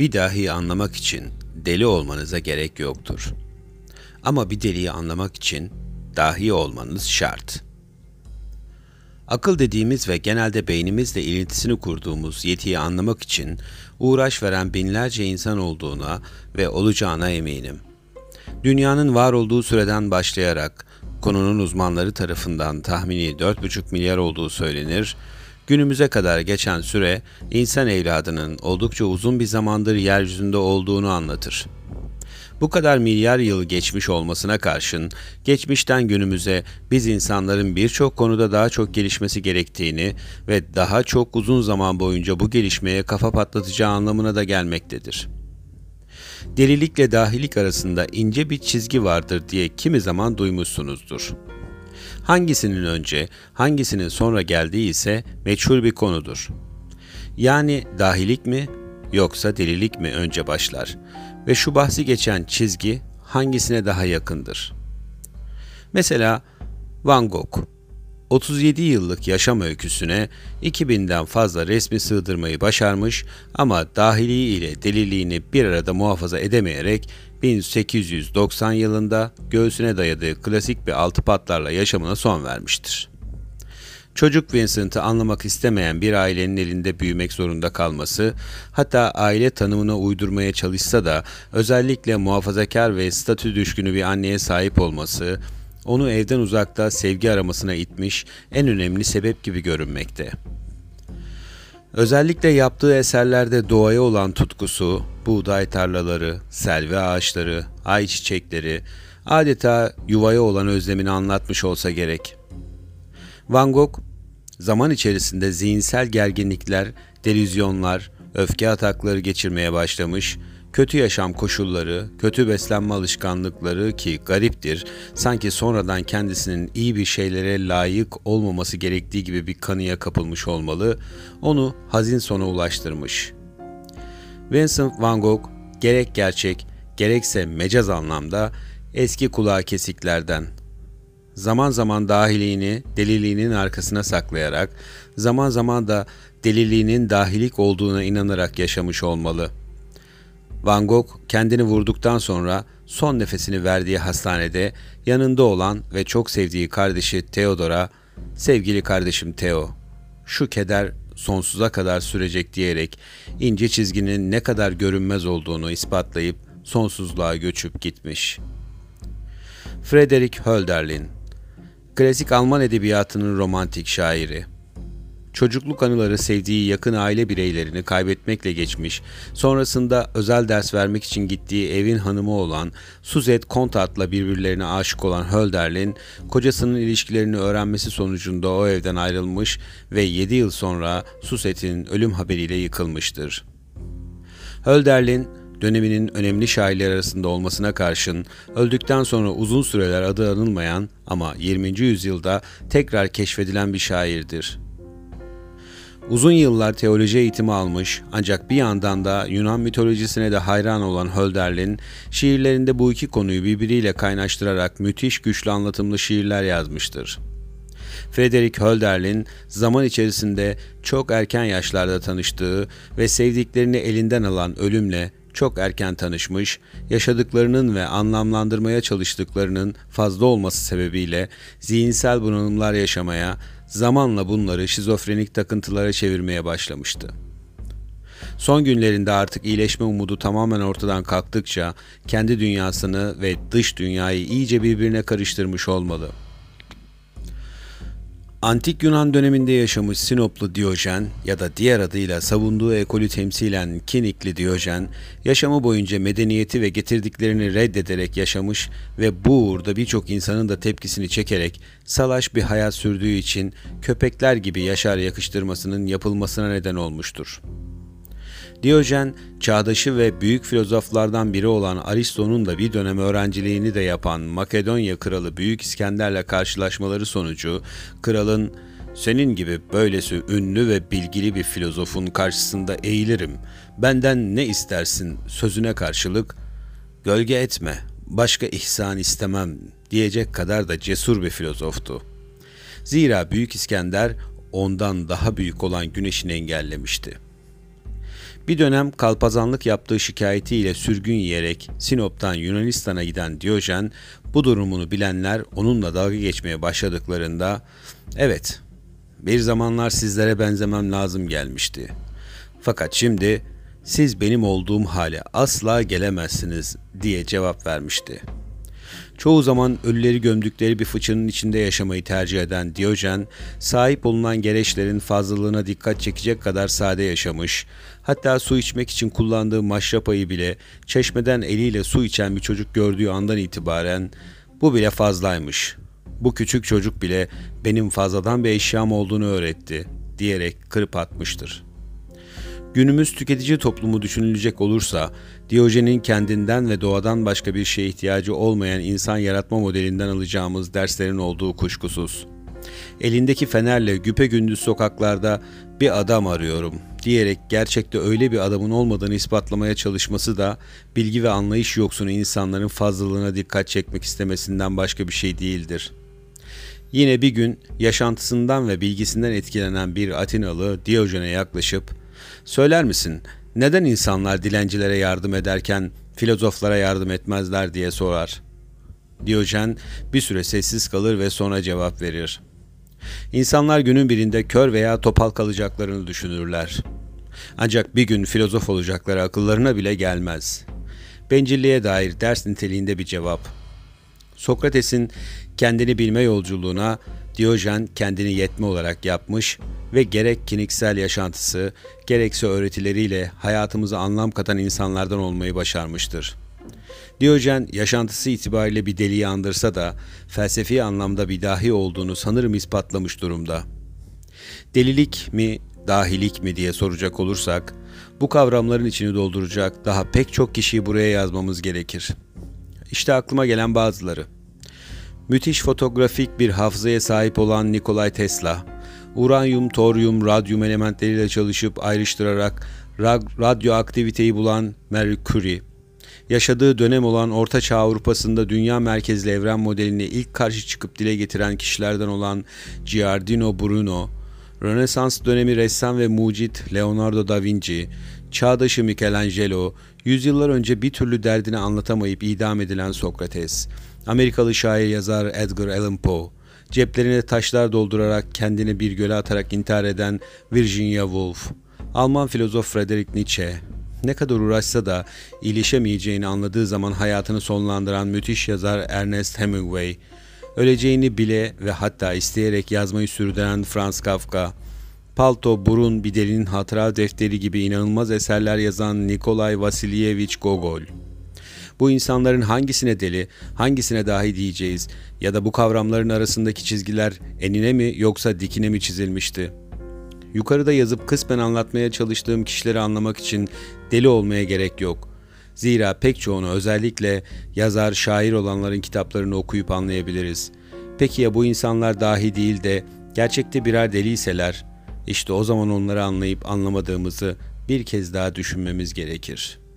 Bir dahiyi anlamak için deli olmanıza gerek yoktur. Ama bir deliyi anlamak için dahi olmanız şart. Akıl dediğimiz ve genelde beynimizle ilintisini kurduğumuz yetiyi anlamak için uğraş veren binlerce insan olduğuna ve olacağına eminim. Dünyanın var olduğu süreden başlayarak konunun uzmanları tarafından tahmini 4,5 milyar olduğu söylenir Günümüze kadar geçen süre insan evladının oldukça uzun bir zamandır yeryüzünde olduğunu anlatır. Bu kadar milyar yıl geçmiş olmasına karşın geçmişten günümüze biz insanların birçok konuda daha çok gelişmesi gerektiğini ve daha çok uzun zaman boyunca bu gelişmeye kafa patlatacağı anlamına da gelmektedir. Delilikle dahilik arasında ince bir çizgi vardır diye kimi zaman duymuşsunuzdur. Hangisinin önce, hangisinin sonra geldiği ise meçhul bir konudur. Yani dahilik mi yoksa delilik mi önce başlar ve şu bahsi geçen çizgi hangisine daha yakındır? Mesela Van Gogh 37 yıllık yaşam öyküsüne 2000'den fazla resmi sığdırmayı başarmış ama dahiliği ile deliliğini bir arada muhafaza edemeyerek 1890 yılında göğsüne dayadığı klasik bir altı patlarla yaşamına son vermiştir. Çocuk Vincent'ı anlamak istemeyen bir ailenin elinde büyümek zorunda kalması, hatta aile tanımına uydurmaya çalışsa da özellikle muhafazakar ve statü düşkünü bir anneye sahip olması, onu evden uzakta sevgi aramasına itmiş en önemli sebep gibi görünmekte. Özellikle yaptığı eserlerde doğaya olan tutkusu, buğday tarlaları, selvi ağaçları, ay çiçekleri, adeta yuvaya olan özlemini anlatmış olsa gerek. Van Gogh, zaman içerisinde zihinsel gerginlikler, delüzyonlar, öfke atakları geçirmeye başlamış kötü yaşam koşulları, kötü beslenme alışkanlıkları ki gariptir, sanki sonradan kendisinin iyi bir şeylere layık olmaması gerektiği gibi bir kanıya kapılmış olmalı, onu hazin sona ulaştırmış. Vincent van Gogh gerek gerçek, gerekse mecaz anlamda eski kulağı kesiklerden, zaman zaman dahiliğini deliliğinin arkasına saklayarak, zaman zaman da deliliğinin dahilik olduğuna inanarak yaşamış olmalı.'' Van Gogh kendini vurduktan sonra son nefesini verdiği hastanede yanında olan ve çok sevdiği kardeşi Theodora, sevgili kardeşim Theo, şu keder sonsuza kadar sürecek diyerek ince çizginin ne kadar görünmez olduğunu ispatlayıp sonsuzluğa göçüp gitmiş. Frederick Hölderlin Klasik Alman edebiyatının romantik şairi çocukluk anıları sevdiği yakın aile bireylerini kaybetmekle geçmiş, sonrasında özel ders vermek için gittiği evin hanımı olan Suzette Contat'la birbirlerine aşık olan Hölderlin, kocasının ilişkilerini öğrenmesi sonucunda o evden ayrılmış ve 7 yıl sonra Suzette'in ölüm haberiyle yıkılmıştır. Hölderlin, döneminin önemli şairler arasında olmasına karşın öldükten sonra uzun süreler adı anılmayan ama 20. yüzyılda tekrar keşfedilen bir şairdir. Uzun yıllar teoloji eğitimi almış ancak bir yandan da Yunan mitolojisine de hayran olan Hölderlin, şiirlerinde bu iki konuyu birbiriyle kaynaştırarak müthiş güçlü anlatımlı şiirler yazmıştır. Frederick Hölderlin zaman içerisinde çok erken yaşlarda tanıştığı ve sevdiklerini elinden alan ölümle çok erken tanışmış, yaşadıklarının ve anlamlandırmaya çalıştıklarının fazla olması sebebiyle zihinsel bunalımlar yaşamaya, zamanla bunları şizofrenik takıntılara çevirmeye başlamıştı. Son günlerinde artık iyileşme umudu tamamen ortadan kalktıkça kendi dünyasını ve dış dünyayı iyice birbirine karıştırmış olmalı.'' Antik Yunan döneminde yaşamış Sinoplu Diyojen ya da diğer adıyla savunduğu ekolü temsilen Kinikli Diyojen, yaşamı boyunca medeniyeti ve getirdiklerini reddederek yaşamış ve bu uğurda birçok insanın da tepkisini çekerek salaş bir hayat sürdüğü için köpekler gibi yaşar yakıştırmasının yapılmasına neden olmuştur.'' Diyojen, çağdaşı ve büyük filozoflardan biri olan Aristo'nun da bir dönem öğrenciliğini de yapan Makedonya kralı Büyük İskender'le karşılaşmaları sonucu kralın senin gibi böylesi ünlü ve bilgili bir filozofun karşısında eğilirim. Benden ne istersin sözüne karşılık gölge etme, başka ihsan istemem diyecek kadar da cesur bir filozoftu. Zira Büyük İskender ondan daha büyük olan güneşini engellemişti.'' Bir dönem kalpazanlık yaptığı şikayetiyle sürgün yiyerek Sinop'tan Yunanistan'a giden Diyojen, bu durumunu bilenler onunla dalga geçmeye başladıklarında, evet, bir zamanlar sizlere benzemem lazım gelmişti. Fakat şimdi siz benim olduğum hale asla gelemezsiniz diye cevap vermişti. Çoğu zaman ölüleri gömdükleri bir fıçının içinde yaşamayı tercih eden Diyojen, sahip olunan gereçlerin fazlalığına dikkat çekecek kadar sade yaşamış, hatta su içmek için kullandığı maşrapayı bile çeşmeden eliyle su içen bir çocuk gördüğü andan itibaren bu bile fazlaymış. Bu küçük çocuk bile benim fazladan bir eşyam olduğunu öğretti diyerek kırıp atmıştır.'' Günümüz tüketici toplumu düşünülecek olursa, Diyojen'in kendinden ve doğadan başka bir şeye ihtiyacı olmayan insan yaratma modelinden alacağımız derslerin olduğu kuşkusuz. Elindeki fenerle güpe gündüz sokaklarda bir adam arıyorum diyerek gerçekte öyle bir adamın olmadığını ispatlamaya çalışması da bilgi ve anlayış yoksunu insanların fazlalığına dikkat çekmek istemesinden başka bir şey değildir.'' Yine bir gün yaşantısından ve bilgisinden etkilenen bir Atinalı Diyojen'e yaklaşıp Söyler misin neden insanlar dilencilere yardım ederken filozoflara yardım etmezler diye sorar. Diyojen bir süre sessiz kalır ve sonra cevap verir. İnsanlar günün birinde kör veya topal kalacaklarını düşünürler. Ancak bir gün filozof olacakları akıllarına bile gelmez. Bencilliğe dair ders niteliğinde bir cevap. Sokrates'in kendini bilme yolculuğuna Diyojen kendini yetme olarak yapmış ve gerek kiniksel yaşantısı, gerekse öğretileriyle hayatımıza anlam katan insanlardan olmayı başarmıştır. Diyojen yaşantısı itibariyle bir deliği andırsa da felsefi anlamda bir dahi olduğunu sanırım ispatlamış durumda. Delilik mi, dahilik mi diye soracak olursak, bu kavramların içini dolduracak daha pek çok kişiyi buraya yazmamız gerekir. İşte aklıma gelen bazıları. Müthiş fotoğrafik bir hafızaya sahip olan Nikolay Tesla, uranyum, toryum, radyum elementleriyle çalışıp ayrıştırarak radyoaktiviteyi bulan Marie yaşadığı dönem olan Orta Çağ Avrupa'sında dünya merkezli evren modelini ilk karşı çıkıp dile getiren kişilerden olan Giardino Bruno, Rönesans dönemi ressam ve mucit Leonardo da Vinci, çağdaşı Michelangelo, yüzyıllar önce bir türlü derdini anlatamayıp idam edilen Sokrates, Amerikalı şair yazar Edgar Allan Poe, ceplerine taşlar doldurarak kendini bir göle atarak intihar eden Virginia Woolf, Alman filozof Friedrich Nietzsche, ne kadar uğraşsa da iyileşemeyeceğini anladığı zaman hayatını sonlandıran müthiş yazar Ernest Hemingway, öleceğini bile ve hatta isteyerek yazmayı sürdüren Franz Kafka, palto, burun, bir delinin hatıra defteri gibi inanılmaz eserler yazan Nikolay Vasilyevich Gogol, bu insanların hangisine deli, hangisine dahi diyeceğiz ya da bu kavramların arasındaki çizgiler enine mi yoksa dikine mi çizilmişti? Yukarıda yazıp kısmen anlatmaya çalıştığım kişileri anlamak için deli olmaya gerek yok. Zira pek çoğunu özellikle yazar, şair olanların kitaplarını okuyup anlayabiliriz. Peki ya bu insanlar dahi değil de gerçekte birer deliyseler, işte o zaman onları anlayıp anlamadığımızı bir kez daha düşünmemiz gerekir.''